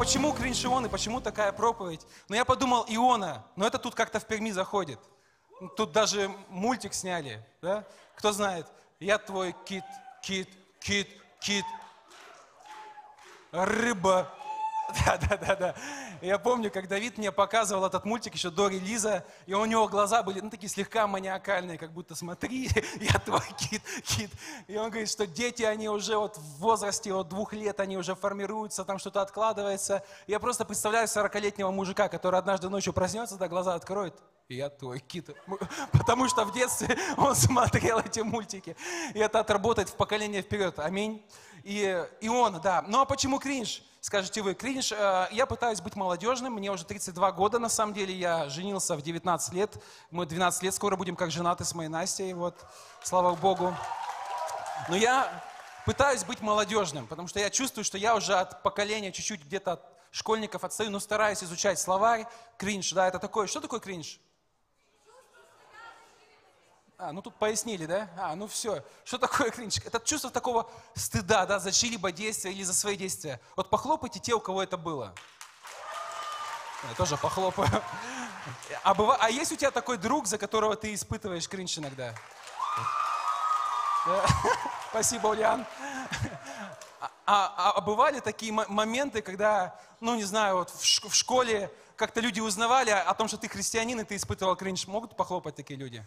почему кринж Иона, почему такая проповедь? Но я подумал, Иона, но это тут как-то в Перми заходит. Тут даже мультик сняли, да? Кто знает? Я твой кит, кит, кит, кит. Рыба. Да, да, да, да. Я помню, как Давид мне показывал этот мультик еще до релиза, и у него глаза были, ну, такие слегка маниакальные, как будто смотри, я твой кит, кит. И он говорит, что дети, они уже вот в возрасте от двух лет, они уже формируются, там что-то откладывается. Я просто представляю 40-летнего мужика, который однажды ночью проснется, да, глаза откроет, и я твой кит. Потому что в детстве он смотрел эти мультики. И это отработает в поколение вперед. Аминь. И, и он, да. Ну а почему кринж? Скажете вы, кринж, э, я пытаюсь быть молодежным, мне уже 32 года, на самом деле, я женился в 19 лет, мы 12 лет скоро будем как женаты с моей Настей, вот, слава Богу. Но я пытаюсь быть молодежным, потому что я чувствую, что я уже от поколения чуть-чуть где-то от школьников отстаю, но стараюсь изучать словарь, кринж, да, это такое, что такое кринж? А, ну тут пояснили, да? А, ну все. Что такое кринж? Это чувство такого стыда, да, за чьи-либо действия или за свои действия. Вот похлопайте те, у кого это было. Я тоже похлопаю. А, быва... а есть у тебя такой друг, за которого ты испытываешь кринж иногда? Да? Спасибо, Ульян. А, а, а бывали такие моменты, когда, ну не знаю, вот в, в школе как-то люди узнавали о том, что ты христианин, и ты испытывал кринж. Могут похлопать такие люди?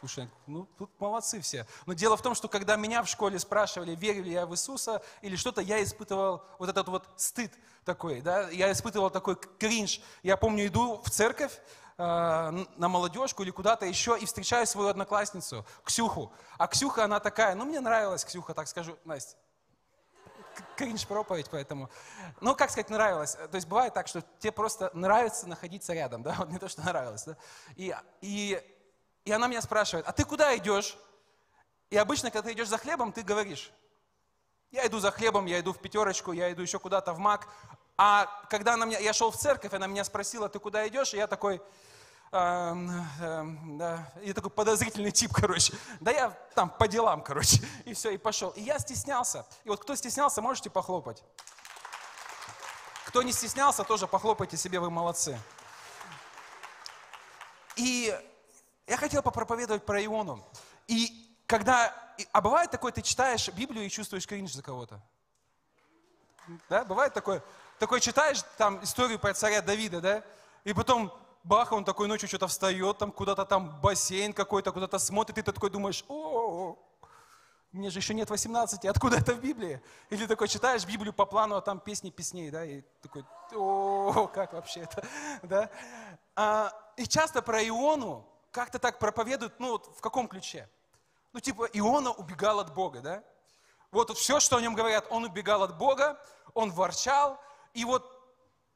Слушай, ну тут молодцы все. Но дело в том, что когда меня в школе спрашивали, верю ли я в Иисуса или что-то, я испытывал вот этот вот стыд такой, да, я испытывал такой кринж. Я помню, иду в церковь, э, на молодежку или куда-то еще и встречаю свою одноклассницу, Ксюху. А Ксюха, она такая, ну мне нравилась Ксюха, так скажу, Настя. Кринж проповедь, поэтому. Ну, как сказать, нравилось. То есть бывает так, что тебе просто нравится находиться рядом, да, вот не то, что нравилось, да. И, и и она меня спрашивает, а ты куда идешь? И обычно, когда ты идешь за хлебом, ты говоришь, я иду за хлебом, я иду в пятерочку, я иду еще куда-то в мак. А когда она меня, я шел в церковь, она меня спросила, ты куда идешь? И я такой, э, э, да, и такой подозрительный тип, короче. Да я там по делам, короче. И все, и пошел. И я стеснялся. И вот кто стеснялся, можете похлопать. Кто не стеснялся, тоже похлопайте себе, вы молодцы. И я хотел попроповедовать про Иону. И когда... А бывает такое, ты читаешь Библию и чувствуешь кринж за кого-то? Да, бывает такое? Такой читаешь там историю про царя Давида, да? И потом бах, он такой ночью что-то встает, там куда-то там бассейн какой-то, куда-то смотрит, и ты такой думаешь, о, мне же еще нет 18, откуда это в Библии? Или такой читаешь Библию по плану, а там песни песней, да, и такой, о, как вообще это, да? А, и часто про Иону как-то так проповедуют, ну вот в каком ключе? Ну типа Иона убегал от Бога, да? Вот, все, что о нем говорят, он убегал от Бога, он ворчал, и вот,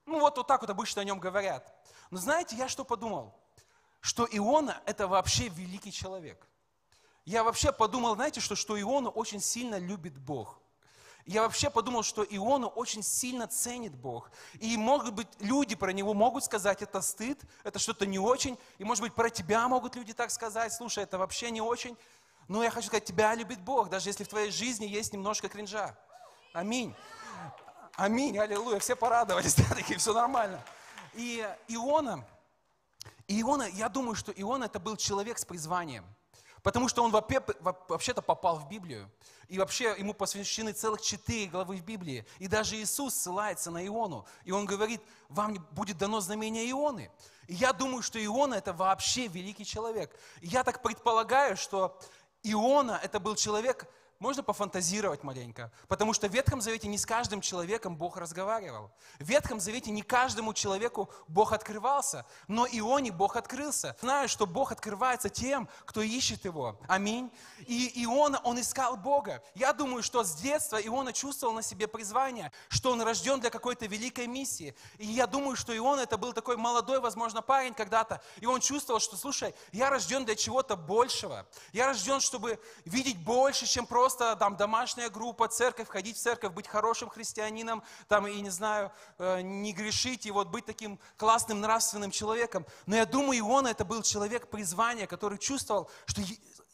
ну вот, вот так вот обычно о нем говорят. Но знаете, я что подумал? Что Иона – это вообще великий человек. Я вообще подумал, знаете, что, что Иона очень сильно любит Бог. Я вообще подумал, что Иону очень сильно ценит Бог. И, может быть, люди про него могут сказать, это стыд, это что-то не очень. И, может быть, про тебя могут люди так сказать, слушай, это вообще не очень. Но я хочу сказать, тебя любит Бог, даже если в твоей жизни есть немножко кринжа. Аминь. Аминь, аллилуйя. Все порадовались, да, такие, все нормально. И Иона, Иона, я думаю, что Иона это был человек с призванием. Потому что он вообще-то попал в Библию. И вообще ему посвящены целых четыре главы в Библии. И даже Иисус ссылается на Иону. И он говорит, вам будет дано знамение Ионы. И я думаю, что Иона это вообще великий человек. И я так предполагаю, что Иона это был человек, можно пофантазировать маленько, потому что в Ветхом Завете не с каждым человеком Бог разговаривал. В Ветхом Завете не каждому человеку Бог открывался, но Ионе Бог открылся. Знаю, что Бог открывается тем, кто ищет Его. Аминь. И Иона, он искал Бога. Я думаю, что с детства Иона чувствовал на себе призвание, что он рожден для какой-то великой миссии. И я думаю, что Иона это был такой молодой, возможно, парень когда-то, и он чувствовал, что, слушай, я рожден для чего-то большего. Я рожден, чтобы видеть больше, чем просто просто там домашняя группа, церковь, ходить в церковь, быть хорошим христианином, там, и не знаю, э, не грешить, и вот быть таким классным нравственным человеком. Но я думаю, Иона это был человек призвания, который чувствовал, что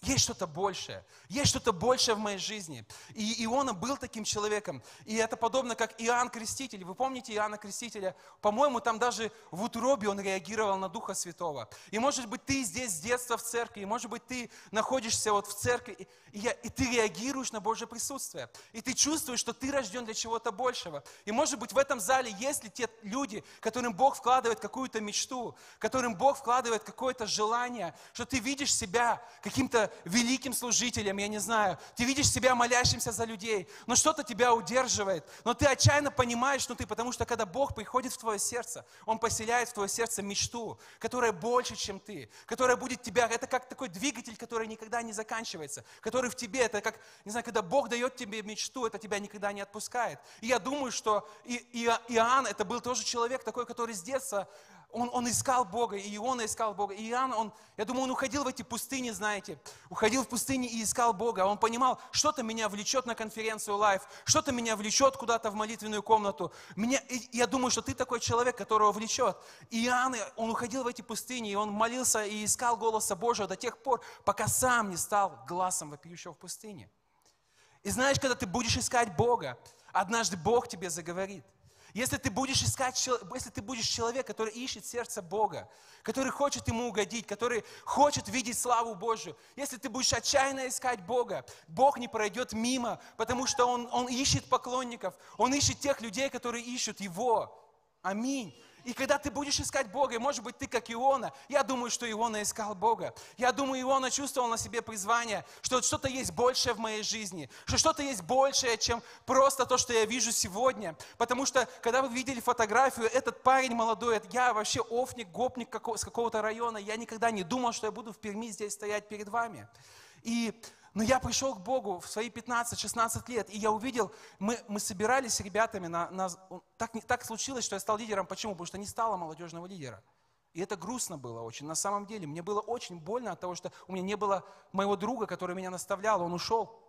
есть что-то большее. Есть что-то большее в моей жизни. И Иона был таким человеком. И это подобно как Иоанн Креститель. Вы помните Иоанна Крестителя? По-моему, там даже в утробе он реагировал на Духа Святого. И может быть, ты здесь с детства в церкви, и может быть, ты находишься вот в церкви, и, я, и ты реагируешь на Божье присутствие. И ты чувствуешь, что ты рожден для чего-то большего. И может быть, в этом зале есть ли те люди, которым Бог вкладывает какую-то мечту, которым Бог вкладывает какое-то желание, что ты видишь себя каким-то великим служителем, я не знаю, ты видишь себя молящимся за людей, но что-то тебя удерживает, но ты отчаянно понимаешь, что ты, потому что когда Бог приходит в твое сердце, Он поселяет в твое сердце мечту, которая больше, чем ты, которая будет тебя, это как такой двигатель, который никогда не заканчивается, который в тебе, это как, не знаю, когда Бог дает тебе мечту, это тебя никогда не отпускает. И я думаю, что Иоанн, это был тоже человек такой, который с детства он, он искал Бога, и Иона искал Бога. И Иоанн, он, я думаю, он уходил в эти пустыни, знаете, уходил в пустыни и искал Бога. Он понимал, что-то меня влечет на конференцию Live, что-то меня влечет куда-то в молитвенную комнату. Меня, и я думаю, что ты такой человек, которого влечет. И Иоанн, он уходил в эти пустыни, и он молился и искал голоса Божьего до тех пор, пока сам не стал глазом вопиющего в пустыне. И знаешь, когда ты будешь искать Бога, однажды Бог тебе заговорит – если ты будешь искать, если ты будешь человек, который ищет сердце Бога, который хочет Ему угодить, который хочет видеть славу Божию, если ты будешь отчаянно искать Бога, Бог не пройдет мимо, потому что Он, Он ищет поклонников, Он ищет тех людей, которые ищут Его. Аминь. И когда ты будешь искать Бога, и может быть ты как Иона, я думаю, что Иона искал Бога. Я думаю, Иона чувствовал на себе призвание, что что-то есть большее в моей жизни, что что-то есть большее, чем просто то, что я вижу сегодня. Потому что, когда вы видели фотографию, этот парень молодой, я вообще офник, гопник с какого-то района, я никогда не думал, что я буду в Перми здесь стоять перед вами. И но я пришел к Богу в свои 15-16 лет, и я увидел, мы, мы собирались с ребятами, на, на, так, так случилось, что я стал лидером. Почему? Потому что не стало молодежного лидера. И это грустно было очень. На самом деле, мне было очень больно от того, что у меня не было моего друга, который меня наставлял. Он ушел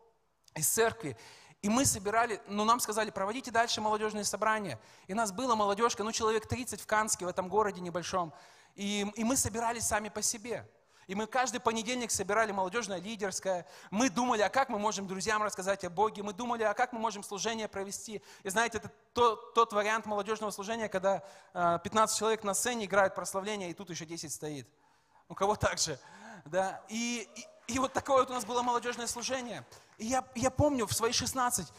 из церкви. И мы собирали, ну нам сказали, проводите дальше молодежные собрания. И нас было молодежка, ну человек 30 в Канске, в этом городе небольшом. И, и мы собирались сами по себе. И мы каждый понедельник собирали молодежное лидерское. Мы думали, а как мы можем друзьям рассказать о Боге. Мы думали, а как мы можем служение провести. И знаете, это тот, тот вариант молодежного служения, когда 15 э, человек на сцене играют прославление, и тут еще 10 стоит. У кого так же. Да? И, и, и вот такое вот у нас было молодежное служение. И я, я помню, в свои 16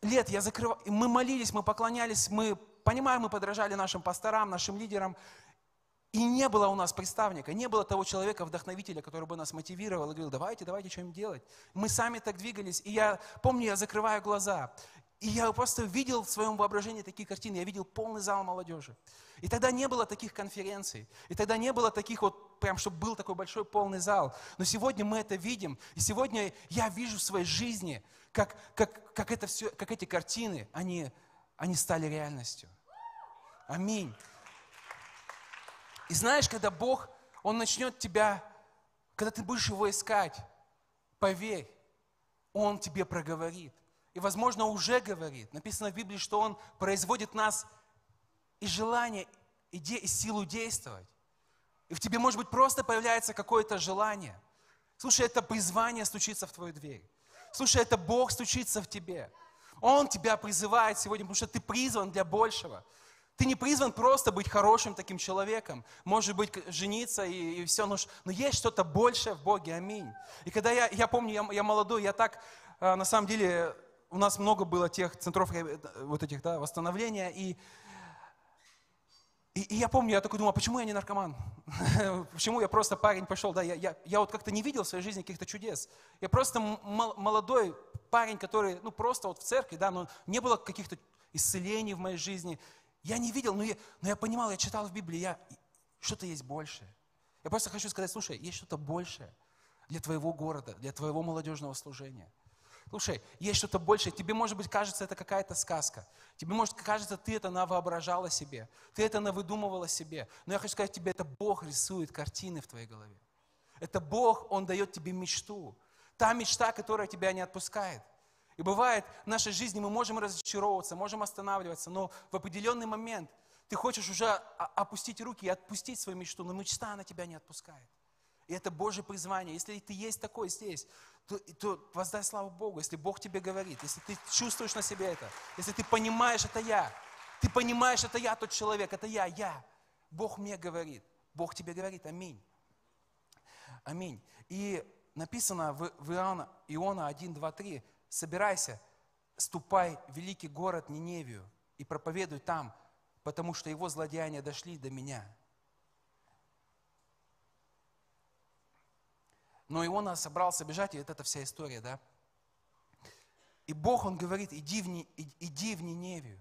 лет я закрывал, мы молились, мы поклонялись, мы, понимаем, мы подражали нашим пасторам, нашим лидерам. И не было у нас представника, не было того человека, вдохновителя, который бы нас мотивировал и говорил, давайте, давайте что-нибудь делать. Мы сами так двигались. И я помню, я закрываю глаза. И я просто видел в своем воображении такие картины. Я видел полный зал молодежи. И тогда не было таких конференций. И тогда не было таких вот, прям, чтобы был такой большой полный зал. Но сегодня мы это видим. И сегодня я вижу в своей жизни, как, как, как, это все, как эти картины, они, они стали реальностью. Аминь. И знаешь, когда Бог, Он начнет тебя, когда ты будешь Его искать, поверь, Он тебе проговорит. И, возможно, уже говорит. Написано в Библии, что Он производит нас и желание, и, де, и силу действовать. И в тебе, может быть, просто появляется какое-то желание. Слушай, это призвание стучится в твою дверь. Слушай, это Бог стучится в тебе. Он тебя призывает сегодня, потому что ты призван для большего. Ты не призван просто быть хорошим таким человеком, может быть, жениться и, и все, но, но есть что-то большее в Боге, аминь. И когда я, я помню, я, я молодой, я так, а, на самом деле, у нас много было тех центров э, вот этих, да, восстановления, и, и, и я помню, я такой думал, а почему я не наркоман? почему я просто парень пошел, да, я, я, я вот как-то не видел в своей жизни каких-то чудес. Я просто молодой парень, который, ну, просто вот в церкви, да, но не было каких-то исцелений в моей жизни, я не видел, но я, но я понимал, я читал в Библии, я, что-то есть большее. Я просто хочу сказать, слушай, есть что-то большее для твоего города, для твоего молодежного служения. Слушай, есть что-то большее. Тебе, может быть, кажется, это какая-то сказка. Тебе, может, кажется, ты это навоображала себе. Ты это навыдумывала себе. Но я хочу сказать тебе, это Бог рисует картины в твоей голове. Это Бог, Он дает тебе мечту. Та мечта, которая тебя не отпускает. И бывает, в нашей жизни мы можем разочаровываться, можем останавливаться, но в определенный момент ты хочешь уже опустить руки и отпустить свою мечту, но мечта, она тебя не отпускает. И это Божье призвание. Если ты есть такой здесь, то, то воздай славу Богу, если Бог тебе говорит, если ты чувствуешь на себе это, если ты понимаешь, это я, ты понимаешь, это я тот человек, это я, я. Бог мне говорит, Бог тебе говорит, аминь. Аминь. И написано в, в Иоанна, Иона 1, 2, 3, собирайся, ступай в великий город Ниневию и проповедуй там, потому что его злодеяния дошли до меня. Но Иона собрался бежать, и это, это вся история, да? И Бог, Он говорит, иди в, иди в Ниневию.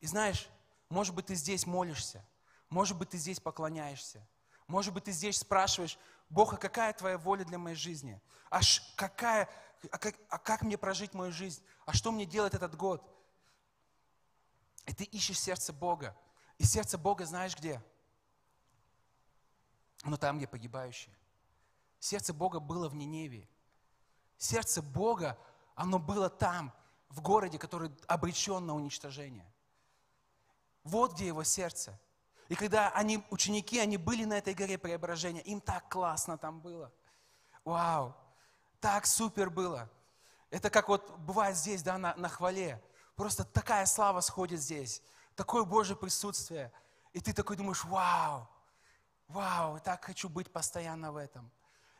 И знаешь, может быть, ты здесь молишься, может быть, ты здесь поклоняешься, может быть, ты здесь спрашиваешь, Бог, а какая твоя воля для моей жизни? А, ш, какая, а, как, а как мне прожить мою жизнь? А что мне делать этот год? И ты ищешь сердце Бога. И сердце Бога знаешь где? Оно там, где погибающие. Сердце Бога было в Ниневии. Сердце Бога, оно было там, в городе, который обречен на уничтожение. Вот где его сердце. И когда они, ученики, они были на этой горе преображения, им так классно там было. Вау, так супер было. Это как вот бывает здесь, да, на, на хвале. Просто такая слава сходит здесь, такое Божье присутствие. И ты такой думаешь, вау, вау, так хочу быть постоянно в этом.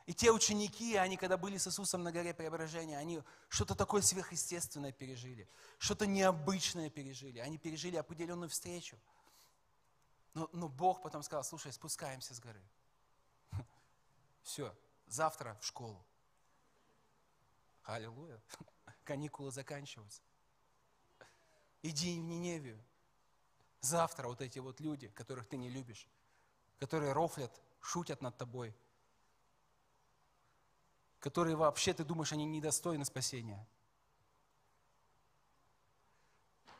И те ученики, они когда были с Иисусом на горе преображения, они что-то такое сверхъестественное пережили, что-то необычное пережили. Они пережили определенную встречу. Но, но Бог потом сказал, слушай, спускаемся с горы. Все, завтра в школу. Аллилуйя. Каникулы заканчиваются. Иди в Ниневию. Завтра вот эти вот люди, которых ты не любишь, которые рофлят, шутят над тобой – которые вообще ты думаешь, они недостойны спасения.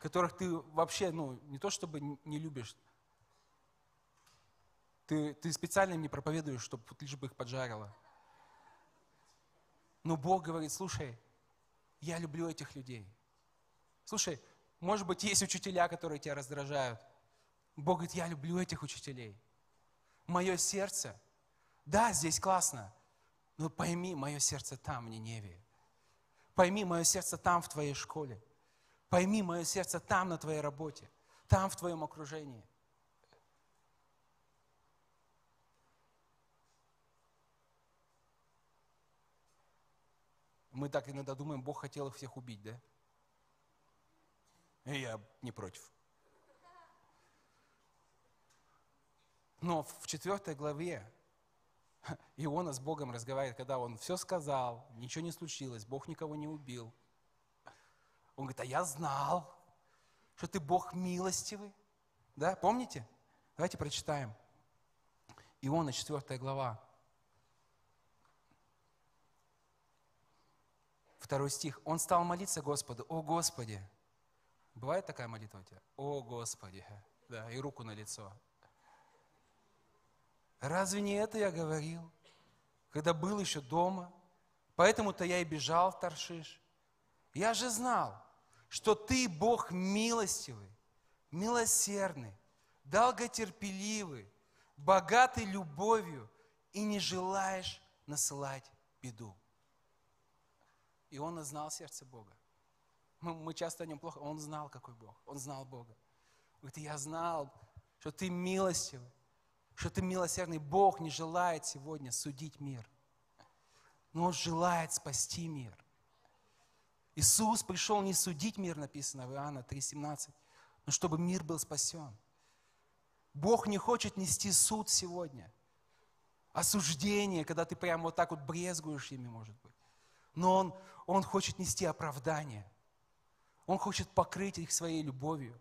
Которых ты вообще, ну, не то чтобы не любишь, ты, ты специально им не проповедуешь, чтобы лишь бы их поджарило. Но Бог говорит, слушай, я люблю этих людей. Слушай, может быть, есть учителя, которые тебя раздражают. Бог говорит, я люблю этих учителей. Мое сердце, да, здесь классно, но «Ну, пойми, мое сердце там, в Ниневии. Пойми, мое сердце там, в твоей школе. Пойми, мое сердце там, на твоей работе. Там, в твоем окружении. Мы так иногда думаем, Бог хотел их всех убить, да? И я не против. Но в четвертой главе Иона с Богом разговаривает, когда он все сказал, ничего не случилось, Бог никого не убил. Он говорит, а я знал, что ты Бог милостивый. Да, помните? Давайте прочитаем. Иона, 4 глава. Второй стих. Он стал молиться Господу. О Господи! Бывает такая молитва у тебя? О Господи! Да, и руку на лицо. Разве не это я говорил, когда был еще дома? Поэтому-то я и бежал в Таршиш. Я же знал, что ты Бог милостивый, милосердный, долготерпеливый, богатый любовью и не желаешь насылать беду. И он знал сердце Бога. Мы, мы часто о нем плохо. Он знал, какой Бог. Он знал Бога. Говорит, я знал, что ты милостивый, что ты милосердный. Бог не желает сегодня судить мир, но Он желает спасти мир. Иисус пришел не судить мир, написано в Иоанна 3,17, но чтобы мир был спасен. Бог не хочет нести суд сегодня, осуждение, когда ты прямо вот так вот брезгуешь ими, может быть. Но Он, Он хочет нести оправдание. Он хочет покрыть их своей любовью.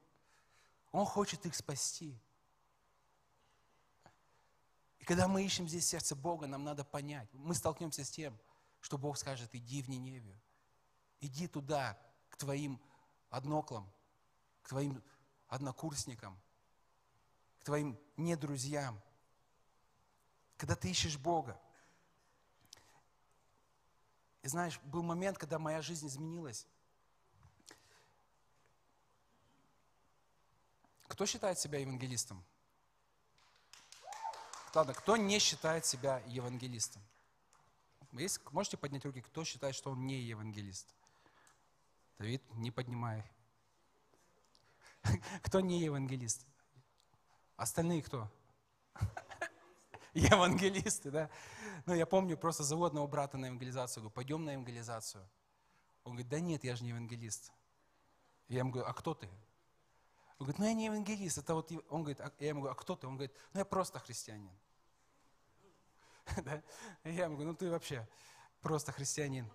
Он хочет их спасти. И когда мы ищем здесь сердце Бога, нам надо понять, мы столкнемся с тем, что Бог скажет, иди в Ниневию, иди туда, к твоим одноклам, к твоим однокурсникам, к твоим недрузьям. Когда ты ищешь Бога. Знаешь, был момент, когда моя жизнь изменилась. Кто считает себя евангелистом? Ладно, кто не считает себя евангелистом? Есть, можете поднять руки, кто считает, что он не евангелист? Давид, не поднимай. Кто не евангелист? Остальные кто? Евангелисты, да? Ну, я помню, просто зову одного брата на евангелизацию, говорю, пойдем на евангелизацию. Он говорит, да нет, я же не евангелист. Я ему говорю, а кто ты? Он говорит, ну я не евангелист. Это вот, он говорит, а, я ему говорю, а кто ты? Он говорит, ну я просто христианин. Я ему говорю, ну ты вообще просто христианин.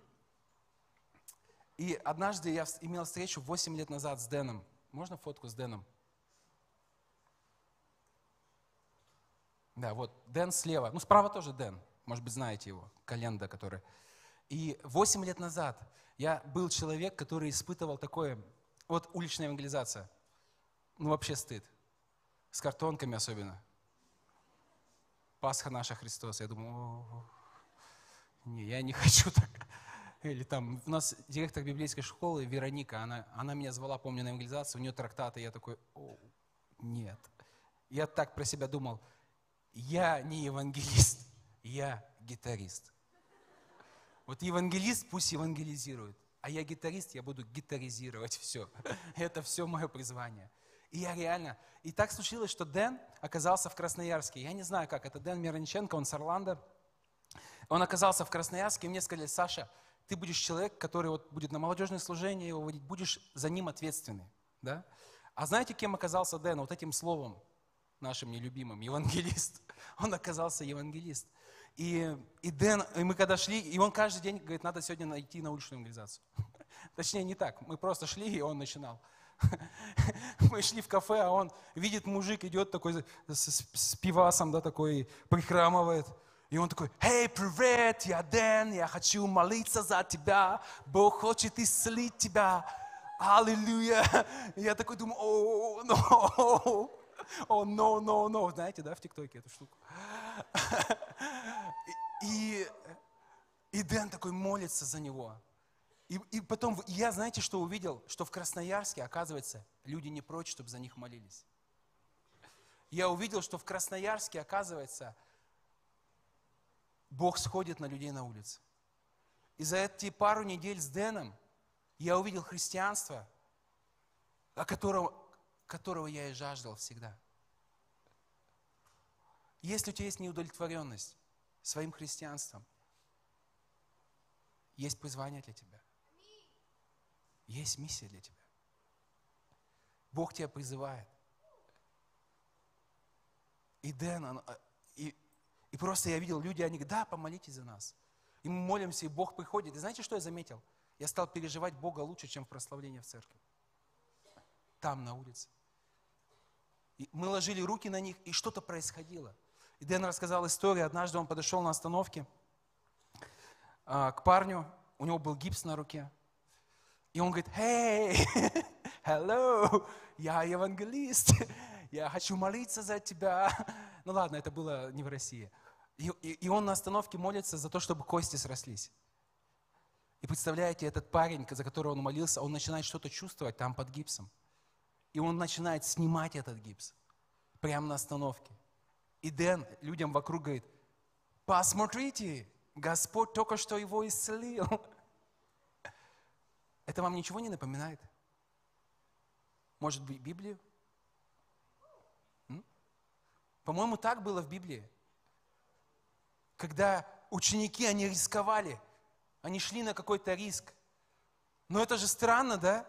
И однажды я имел встречу 8 лет назад с Дэном. Можно фотку с Дэном? Да, вот Дэн слева. Ну, справа тоже Дэн. Может быть, знаете его, Календа, который. И 8 лет назад я был человек, который испытывал такое, вот уличная евангелизация. Ну, вообще стыд. С картонками особенно. Пасха наша Христос. Я думаю, не, я не хочу так. Или там, у нас директор библейской школы Вероника, она, она меня звала, помню, на евангелизацию, у нее трактаты, я такой, О, нет. Я так про себя думал, я не евангелист, я гитарист. Вот евангелист пусть евангелизирует, а я гитарист, я буду гитаризировать все. Это все мое призвание. И я реально... И так случилось, что Дэн оказался в Красноярске. Я не знаю как, это Дэн Мирониченко, он с Орландо. Он оказался в Красноярске, и мне сказали, Саша, ты будешь человек, который вот будет на молодежное служение его водить, будешь за ним ответственный. Да? А знаете, кем оказался Дэн? Вот этим словом нашим нелюбимым, евангелист. Он оказался евангелист. И, и Дэн, и мы когда шли, и он каждый день говорит, надо сегодня найти научную евангелизацию. Точнее, не так. Мы просто шли, и он начинал. Мы шли в кафе, а он видит, мужик идет такой с, с пивасом, да, такой, прихрамывает. И он такой, «Эй, привет, я Дэн, я хочу молиться за тебя, Бог хочет исцелить тебя, аллилуйя!» Я такой думаю, «О, no, о, no, no, no!» Знаете, да, в ТикТоке эту штуку? И, и Дэн такой молится за него. И, и потом я, знаете, что увидел? Что в Красноярске, оказывается, люди не прочь, чтобы за них молились. Я увидел, что в Красноярске, оказывается, Бог сходит на людей на улице. И за эти пару недель с Дэном я увидел христианство, о котором, которого я и жаждал всегда. Если у тебя есть неудовлетворенность своим христианством, есть призвание для тебя. Есть миссия для тебя. Бог тебя призывает. И Дэн, а, и, и просто я видел, люди, они говорят, да, помолитесь за нас. И мы молимся, и Бог приходит. И знаете, что я заметил? Я стал переживать Бога лучше, чем в прославлении в церкви. Там, на улице. И мы ложили руки на них, и что-то происходило. И Дэн рассказал историю. Однажды он подошел на остановке а, к парню, у него был гипс на руке. И он говорит, «Hey, hello, я евангелист, я хочу молиться за тебя». Ну ладно, это было не в России. И, и, и он на остановке молится за то, чтобы кости срослись. И представляете, этот парень, за которого он молился, он начинает что-то чувствовать там под гипсом. И он начинает снимать этот гипс прямо на остановке. И Дэн людям вокруг говорит, посмотрите, Господь только что его исцелил. Это вам ничего не напоминает? Может быть, Библию? По-моему, так было в Библии. Когда ученики, они рисковали, они шли на какой-то риск. Но это же странно, да?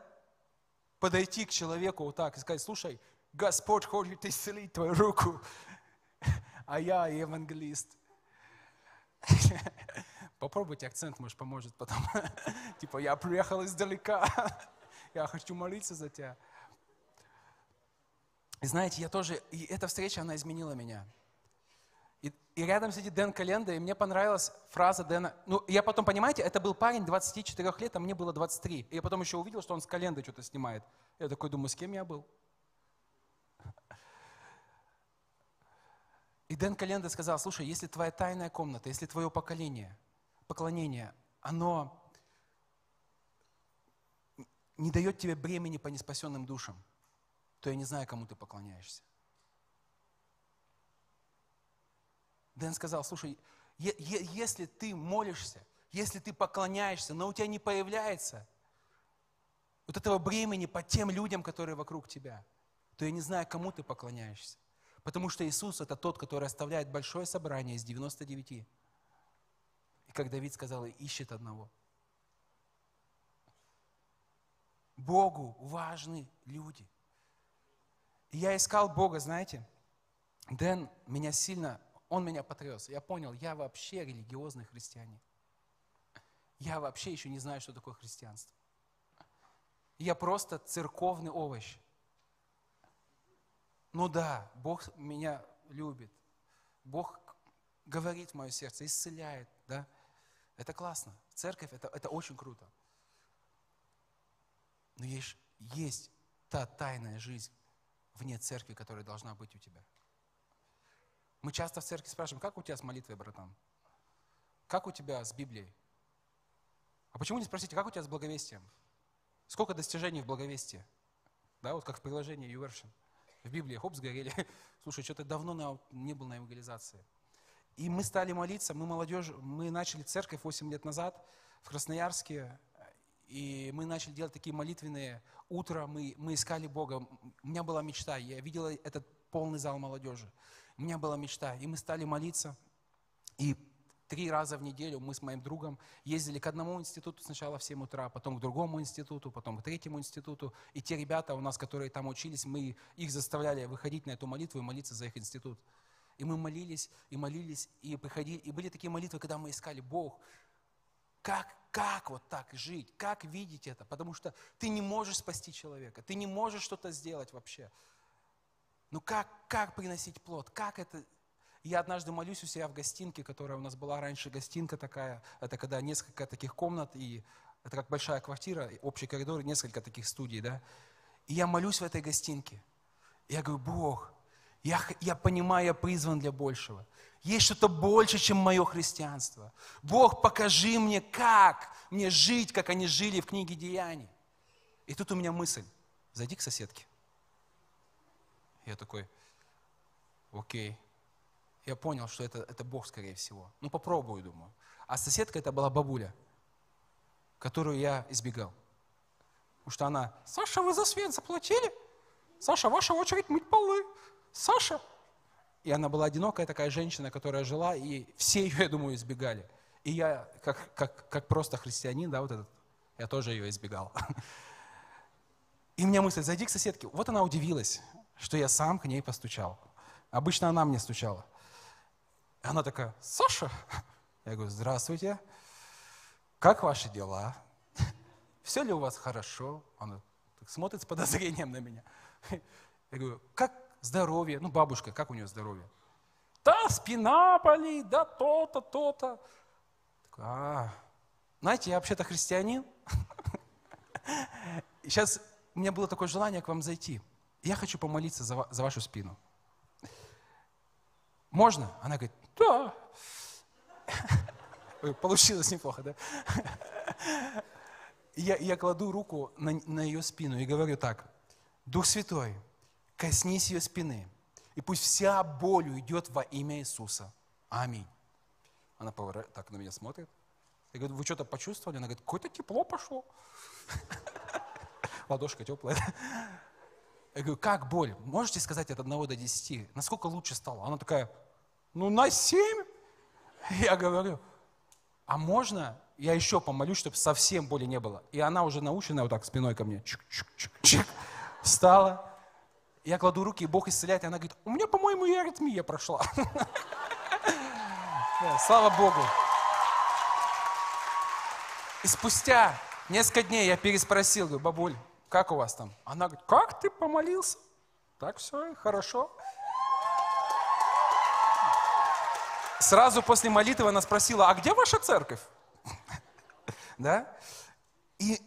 Подойти к человеку вот так и сказать, слушай, Господь хочет исцелить твою руку, а я евангелист. Попробуйте акцент, может, поможет потом. Типа, я приехал издалека, я хочу молиться за тебя. И знаете, я тоже, и эта встреча, она изменила меня. И, рядом сидит Дэн Календа, и мне понравилась фраза Дэна. Ну, я потом, понимаете, это был парень 24 лет, а мне было 23. И я потом еще увидел, что он с Календой что-то снимает. Я такой думаю, с кем я был? И Дэн Календа сказал, слушай, если твоя тайная комната, если твое поколение – поклонение, оно не дает тебе бремени по неспасенным душам, то я не знаю, кому ты поклоняешься. Дэн сказал, слушай, если ты молишься, если ты поклоняешься, но у тебя не появляется вот этого бремени по тем людям, которые вокруг тебя, то я не знаю, кому ты поклоняешься. Потому что Иисус – это тот, который оставляет большое собрание из 99. И как Давид сказал, ищет одного. Богу важны люди. И я искал Бога, знаете, Дэн меня сильно, он меня потряс. Я понял, я вообще религиозный христианин. Я вообще еще не знаю, что такое христианство. Я просто церковный овощ. Ну да, Бог меня любит. Бог говорит в мое сердце, исцеляет, да. Это классно. Церковь это, это очень круто. Но есть, есть та тайная жизнь вне церкви, которая должна быть у тебя. Мы часто в церкви спрашиваем, как у тебя с молитвой, братан? Как у тебя с Библией? А почему не спросите, как у тебя с благовестием? Сколько достижений в благовестии? Да, вот как в приложении YouVersion. В Библии, хоп, сгорели. Слушай, что-то давно на, не был на евангелизации. И мы стали молиться, мы молодежь, мы начали церковь 8 лет назад в Красноярске, и мы начали делать такие молитвенные утра, мы, мы искали Бога. У меня была мечта, я видела этот полный зал молодежи. У меня была мечта, и мы стали молиться. И три раза в неделю мы с моим другом ездили к одному институту сначала в 7 утра, потом к другому институту, потом к третьему институту. И те ребята у нас, которые там учились, мы их заставляли выходить на эту молитву и молиться за их институт. И мы молились, и молились, и приходили, и были такие молитвы, когда мы искали, Бог, как, как вот так жить, как видеть это, потому что ты не можешь спасти человека, ты не можешь что-то сделать вообще. Ну как, как приносить плод, как это я однажды молюсь у себя в гостинке, которая у нас была раньше гостинка такая. Это когда несколько таких комнат, и это как большая квартира, общий коридор, несколько таких студий, да. И я молюсь в этой гостинке. Я говорю, Бог, я, я понимаю, я призван для большего. Есть что-то больше, чем мое христианство. Бог, покажи мне, как мне жить, как они жили в книге Деяний. И тут у меня мысль, зайди к соседке. Я такой, окей я понял, что это, это Бог, скорее всего. Ну, попробую, думаю. А соседка это была бабуля, которую я избегал. Потому что она, Саша, вы за свет заплатили? Саша, ваша очередь мыть полы. Саша. И она была одинокая такая женщина, которая жила, и все ее, я думаю, избегали. И я, как, как, как просто христианин, да, вот этот, я тоже ее избегал. И меня мысль, зайди к соседке. Вот она удивилась, что я сам к ней постучал. Обычно она мне стучала. И она такая, Саша? Я говорю, здравствуйте. Как ваши дела? Все ли у вас хорошо? Она смотрит с подозрением на меня. Я говорю, как здоровье? Ну, бабушка, как у нее здоровье? Да, спина болит, да, то-то, то-то. А, знаете, я вообще-то христианин. Сейчас у меня было такое желание к вам зайти. Я хочу помолиться за, за вашу спину. Можно? Она говорит, да. Получилось неплохо, да? Я, я кладу руку на, на ее спину и говорю так. Дух Святой, коснись ее спины, и пусть вся боль уйдет во имя Иисуса. Аминь. Она поворачивает, так на меня смотрит. Я говорю, вы что-то почувствовали? Она говорит, какое-то тепло пошло. Ладошка теплая. Я говорю, как боль? Можете сказать от 1 до 10? Насколько лучше стало? Она такая, ну на семь. Я говорю, а можно я еще помолюсь, чтобы совсем боли не было? И она уже наученная вот так спиной ко мне, чик -чик -чик -чик, встала. Я кладу руки, и Бог исцеляет, и она говорит, у меня, по-моему, и аритмия прошла. Слава Богу. И спустя несколько дней я переспросил, говорю, бабуль, как у вас там? Она говорит, как ты помолился? Так все, хорошо. Сразу после молитвы она спросила, а где ваша церковь? Да? И,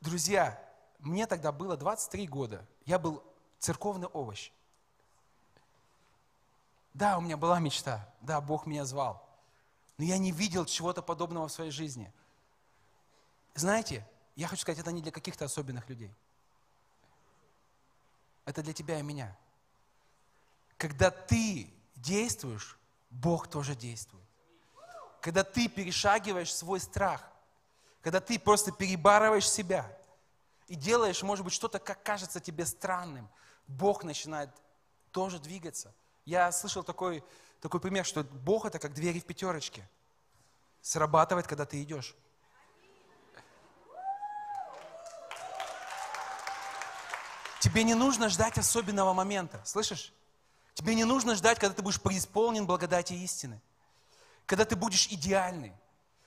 друзья, мне тогда было 23 года. Я был церковный овощ. Да, у меня была мечта. Да, Бог меня звал. Но я не видел чего-то подобного в своей жизни. Знаете, я хочу сказать, это не для каких-то особенных людей. Это для тебя и меня. Когда ты действуешь Бог тоже действует. Когда ты перешагиваешь свой страх, когда ты просто перебарываешь себя и делаешь, может быть, что-то, как кажется тебе странным, Бог начинает тоже двигаться. Я слышал такой, такой пример, что Бог это как двери в пятерочке. Срабатывает, когда ты идешь. Тебе не нужно ждать особенного момента, слышишь? Тебе не нужно ждать, когда ты будешь преисполнен благодати истины. Когда ты будешь идеальный,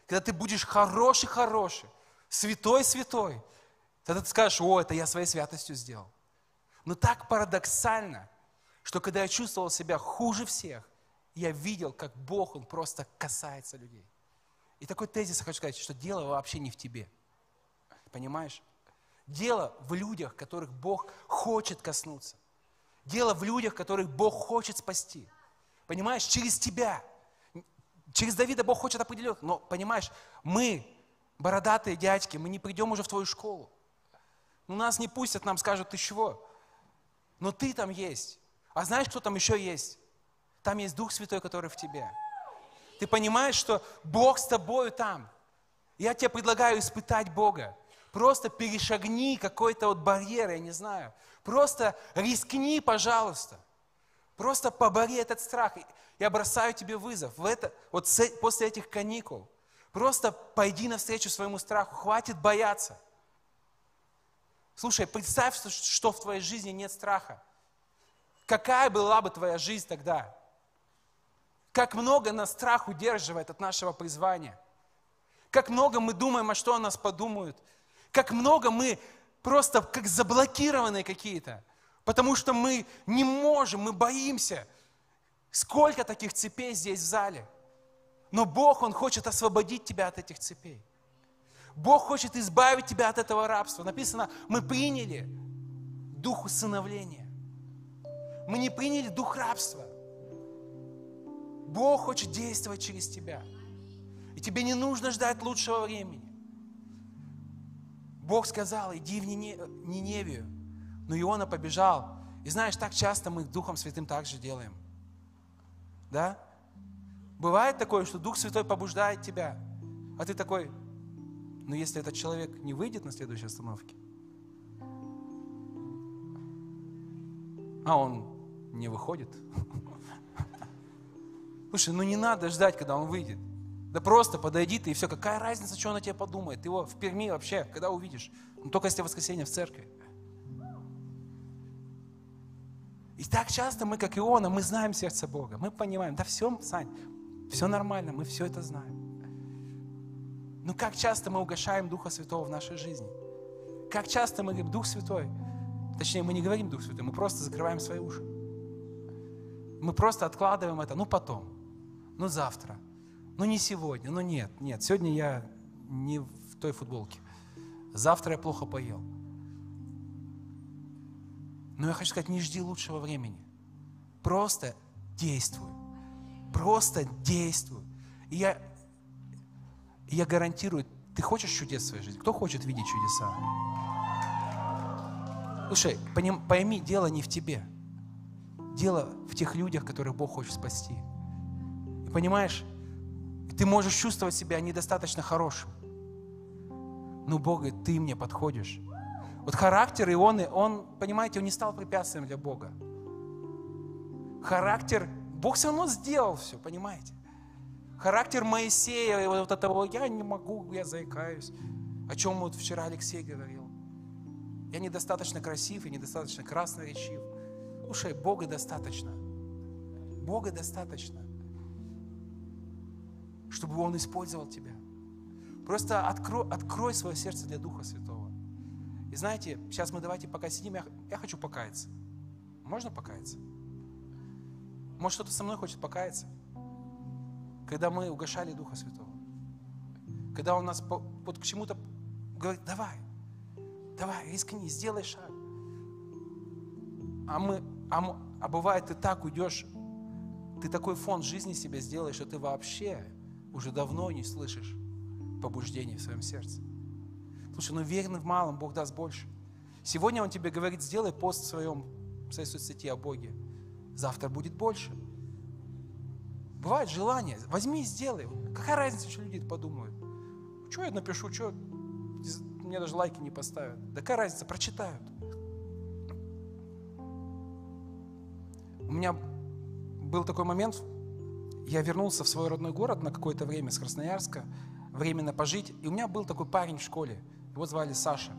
когда ты будешь хороший-хороший, святой-святой. Тогда ты скажешь, о, это я своей святостью сделал. Но так парадоксально, что когда я чувствовал себя хуже всех, я видел, как Бог, Он просто касается людей. И такой тезис я хочу сказать, что дело вообще не в тебе. Понимаешь? Дело в людях, которых Бог хочет коснуться. Дело в людях, которых Бог хочет спасти. Понимаешь, через тебя. Через Давида Бог хочет определить. Но, понимаешь, мы, бородатые дядьки, мы не придем уже в твою школу. Ну, нас не пустят, нам скажут, ты чего? Но ты там есть. А знаешь, кто там еще есть? Там есть Дух Святой, который в тебе. Ты понимаешь, что Бог с тобою там. Я тебе предлагаю испытать Бога. Просто перешагни какой-то вот барьер, я не знаю. Просто рискни, пожалуйста. Просто побори этот страх. Я бросаю тебе вызов. В это, вот после этих каникул. Просто пойди навстречу своему страху. Хватит бояться. Слушай, представь, что, что в твоей жизни нет страха. Какая была бы твоя жизнь тогда? Как много нас страх удерживает от нашего призвания. Как много мы думаем, а что о нас подумают как много мы просто как заблокированные какие-то, потому что мы не можем, мы боимся. Сколько таких цепей здесь в зале. Но Бог, Он хочет освободить тебя от этих цепей. Бог хочет избавить тебя от этого рабства. Написано, мы приняли дух усыновления. Мы не приняли дух рабства. Бог хочет действовать через тебя. И тебе не нужно ждать лучшего времени. Бог сказал, иди в Ниневию. Но Иона побежал. И знаешь, так часто мы Духом Святым так же делаем. Да? Бывает такое, что Дух Святой побуждает тебя, а ты такой, но если этот человек не выйдет на следующей остановке, а он не выходит. Слушай, ну не надо ждать, когда он выйдет. Да просто подойди ты и все. Какая разница, что он о тебе подумает? Ты его в Перми вообще, когда увидишь? Ну, только если воскресенье в церкви. И так часто мы, как Иона, мы знаем сердце Бога. Мы понимаем, да все, Сань, все нормально, мы все это знаем. Но как часто мы угошаем Духа Святого в нашей жизни? Как часто мы говорим, Дух Святой, точнее, мы не говорим Дух Святой, мы просто закрываем свои уши. Мы просто откладываем это, ну потом, ну завтра, ну не сегодня, ну нет, нет, сегодня я не в той футболке. Завтра я плохо поел. Но я хочу сказать, не жди лучшего времени. Просто действуй. Просто действуй. И я, я гарантирую, ты хочешь чудес в своей жизни? Кто хочет видеть чудеса? Слушай, пойми, дело не в тебе. Дело в тех людях, которых Бог хочет спасти. И понимаешь, ты можешь чувствовать себя недостаточно хорошим. Но Бог говорит, ты мне подходишь. Вот характер Ионы, он, понимаете, он не стал препятствием для Бога. Характер, Бог все равно сделал все, понимаете? Характер Моисея, вот этого, я не могу, я заикаюсь. О чем вот вчера Алексей говорил. Я недостаточно красив и недостаточно красноречив. Слушай, Бога достаточно. Бога достаточно чтобы Он использовал тебя. Просто открой, открой свое сердце для Духа Святого. И знаете, сейчас мы давайте пока сидим, я, я хочу покаяться. Можно покаяться? Может, кто-то со мной хочет покаяться? Когда мы угошали Духа Святого. Когда Он нас по, вот к чему-то говорит, давай, давай, рискни, сделай шаг. А мы, а, а бывает, ты так уйдешь, ты такой фон жизни себе сделаешь, что ты вообще уже давно не слышишь побуждений в своем сердце. Слушай, ну верный в малом, Бог даст больше. Сегодня Он тебе говорит, сделай пост в, своем, в своей соцсети о Боге. Завтра будет больше. Бывает желание, возьми и сделай. Какая разница, что люди подумают? Что я напишу, что мне даже лайки не поставят. Да какая разница, прочитают. У меня был такой момент, я вернулся в свой родной город на какое-то время с Красноярска, временно пожить, и у меня был такой парень в школе, его звали Саша.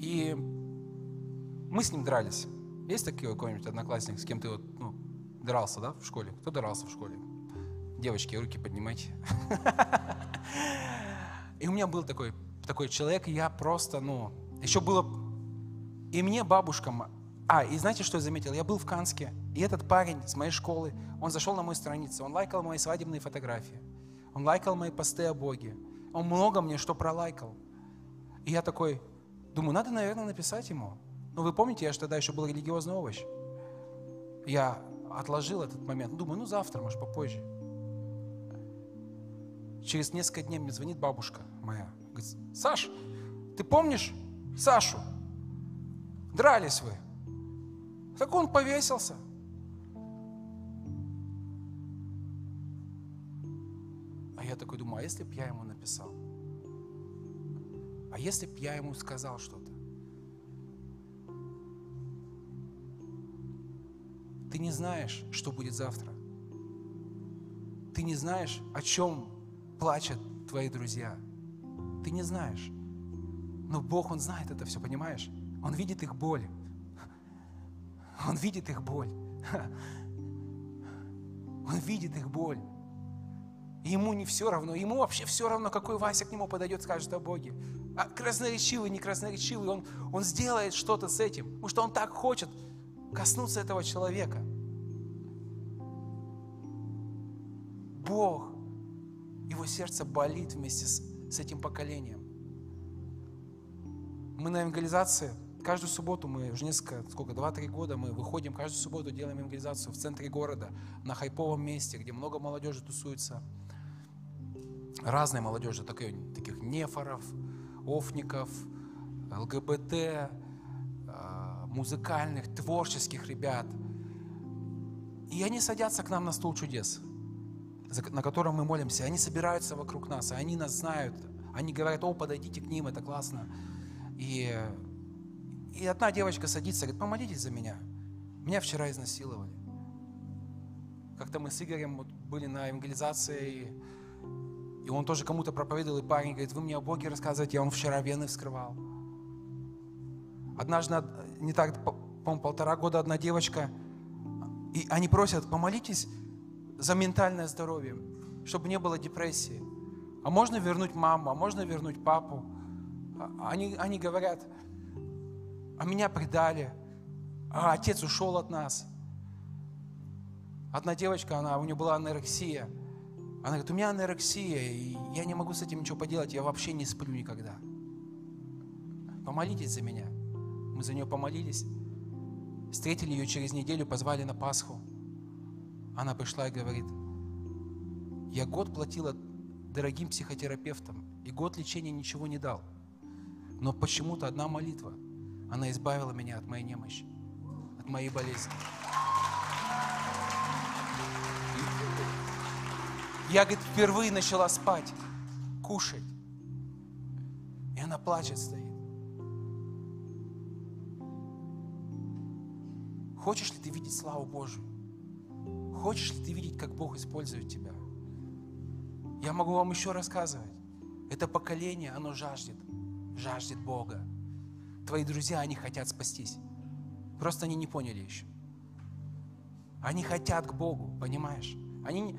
И мы с ним дрались. Есть такой какой-нибудь одноклассник, с кем ты вот, ну, дрался, да, в школе? Кто дрался в школе? Девочки, руки поднимайте. И у меня был такой, такой человек, я просто, ну, еще было... И мне бабушка... А, и знаете, что я заметил? Я был в Канске, и этот парень с моей школы, он зашел на мою страницу, он лайкал мои свадебные фотографии, он лайкал мои посты о Боге, он много мне что пролайкал. И я такой, думаю, надо, наверное, написать ему. Но вы помните, я же тогда еще был религиозный овощ. Я отложил этот момент, думаю, ну завтра, может, попозже. Через несколько дней мне звонит бабушка моя. Говорит, Саш, ты помнишь Сашу? Дрались вы. Так он повесился. А я такой думаю, а если б я ему написал? А если б я ему сказал что-то? Ты не знаешь, что будет завтра. Ты не знаешь, о чем плачут твои друзья. Ты не знаешь. Но Бог, Он знает это все, понимаешь? Он видит их боль. Он видит их боль. Он видит их боль. Ему не все равно, ему вообще все равно, какой Вася к нему подойдет, скажет о Боге. А красноречивый, не красноречивый, он, он сделает что-то с этим, потому что он так хочет коснуться этого человека. Бог, его сердце болит вместе с, с этим поколением. Мы на евангелизации, каждую субботу мы уже несколько, сколько, два-три года мы выходим, каждую субботу делаем евангелизацию в центре города, на хайповом месте, где много молодежи тусуется. Разной молодежи, таких, таких нефоров, офников, ЛГБТ, а, музыкальных, творческих ребят. И они садятся к нам на стул чудес – на котором мы молимся, они собираются вокруг нас, и они нас знают. Они говорят, о, подойдите к ним, это классно. И, и одна девочка садится, говорит, помолитесь за меня. Меня вчера изнасиловали. Как-то мы с Игорем вот были на евангелизации, и, и он тоже кому-то проповедовал, и парень говорит, вы мне о Боге рассказываете, я он вчера вены вскрывал. Однажды, не так, по полтора года одна девочка, и они просят, помолитесь за ментальное здоровье, чтобы не было депрессии. А можно вернуть маму, а можно вернуть папу. А, они, они говорят, а меня предали, а отец ушел от нас. Одна девочка, она, у нее была анорексия. Она говорит, у меня анорексия, и я не могу с этим ничего поделать, я вообще не сплю никогда. Помолитесь за меня. Мы за нее помолились. Встретили ее через неделю, позвали на Пасху. Она пришла и говорит, я год платила дорогим психотерапевтам, и год лечения ничего не дал. Но почему-то одна молитва, она избавила меня от моей немощи, от моей болезни. Я, говорит, впервые начала спать, кушать. И она плачет, стоит. Хочешь ли ты видеть славу Божию? Хочешь ли ты видеть, как Бог использует тебя? Я могу вам еще рассказывать. Это поколение, оно жаждет, жаждет Бога. Твои друзья, они хотят спастись. Просто они не поняли еще. Они хотят к Богу, понимаешь? Они,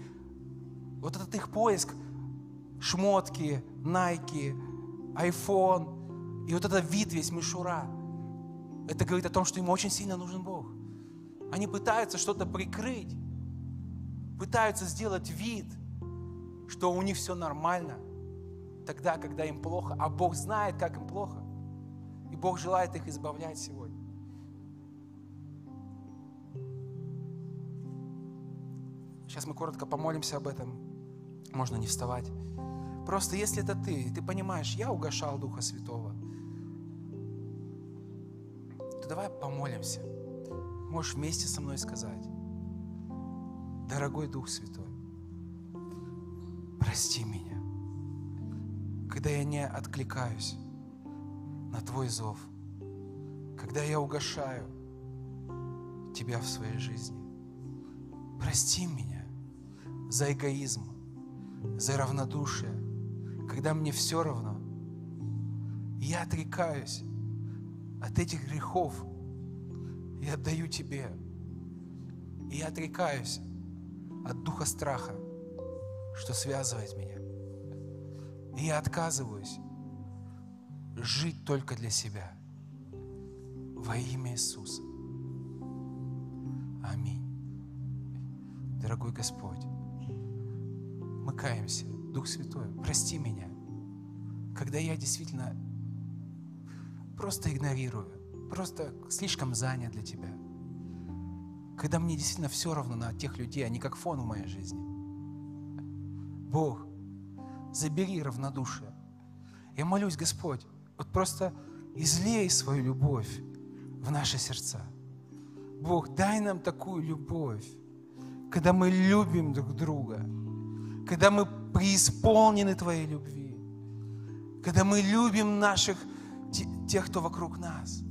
вот этот их поиск, шмотки, найки, iPhone, и вот этот вид весь мишура, это говорит о том, что им очень сильно нужен Бог. Они пытаются что-то прикрыть, пытаются сделать вид, что у них все нормально, тогда, когда им плохо, а Бог знает, как им плохо. И Бог желает их избавлять сегодня. Сейчас мы коротко помолимся об этом. Можно не вставать. Просто если это ты, ты понимаешь, я угошал Духа Святого, то давай помолимся. Можешь вместе со мной сказать. Дорогой Дух Святой, Прости меня, когда я не откликаюсь на Твой зов, когда я угошаю Тебя в своей жизни. Прости меня за эгоизм, за равнодушие, когда мне все равно. Я отрекаюсь от этих грехов и отдаю Тебе. И я отрекаюсь от духа страха, что связывает меня. И я отказываюсь жить только для себя. Во имя Иисуса. Аминь. Дорогой Господь, мы каемся, Дух Святой, прости меня, когда я действительно просто игнорирую, просто слишком занят для Тебя. Когда мне действительно все равно на тех людей, они как фон в моей жизни. Бог, забери равнодушие. Я молюсь, Господь, вот просто излей свою любовь в наши сердца. Бог, дай нам такую любовь, когда мы любим друг друга, когда мы преисполнены Твоей любви, когда мы любим наших, тех, кто вокруг нас.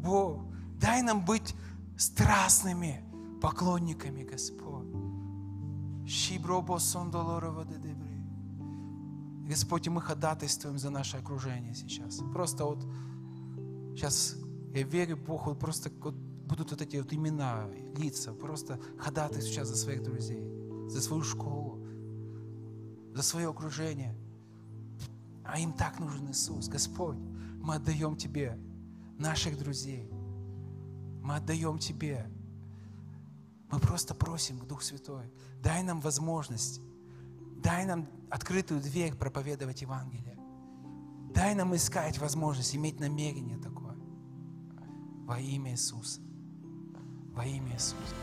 Бог, дай нам быть страстными поклонниками, Господь. Господь, мы ходатайствуем за наше окружение сейчас. Просто вот сейчас я верю, Бог, вот просто вот будут вот эти вот имена, лица, просто ходатайствуют сейчас за своих друзей, за свою школу, за свое окружение. А им так нужен Иисус. Господь, мы отдаем Тебе наших друзей. Мы отдаем Тебе. Мы просто просим, Дух Святой, дай нам возможность, дай нам открытую дверь проповедовать Евангелие. Дай нам искать возможность, иметь намерение такое. Во имя Иисуса. Во имя Иисуса.